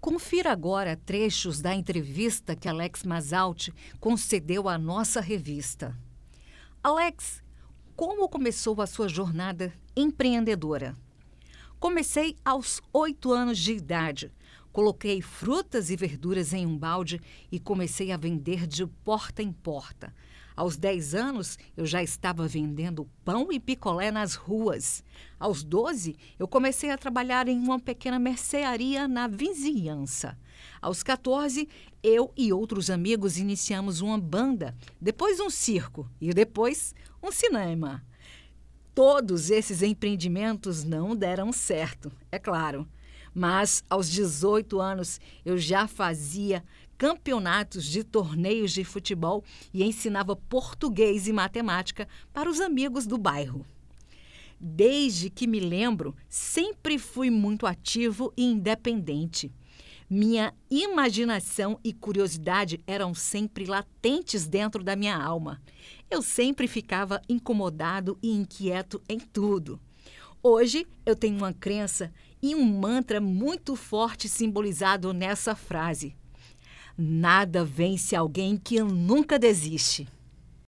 Confira agora trechos da entrevista que Alex Masalti concedeu à nossa revista. Alex, como começou a sua jornada empreendedora? Comecei aos oito anos de idade. Coloquei frutas e verduras em um balde e comecei a vender de porta em porta. Aos 10 anos, eu já estava vendendo pão e picolé nas ruas. Aos 12, eu comecei a trabalhar em uma pequena mercearia na vizinhança. Aos 14, eu e outros amigos iniciamos uma banda, depois um circo e depois um cinema. Todos esses empreendimentos não deram certo, é claro. Mas aos 18 anos eu já fazia campeonatos de torneios de futebol e ensinava português e matemática para os amigos do bairro. Desde que me lembro, sempre fui muito ativo e independente. Minha imaginação e curiosidade eram sempre latentes dentro da minha alma. Eu sempre ficava incomodado e inquieto em tudo. Hoje eu tenho uma crença e um mantra muito forte simbolizado nessa frase: Nada vence alguém que nunca desiste.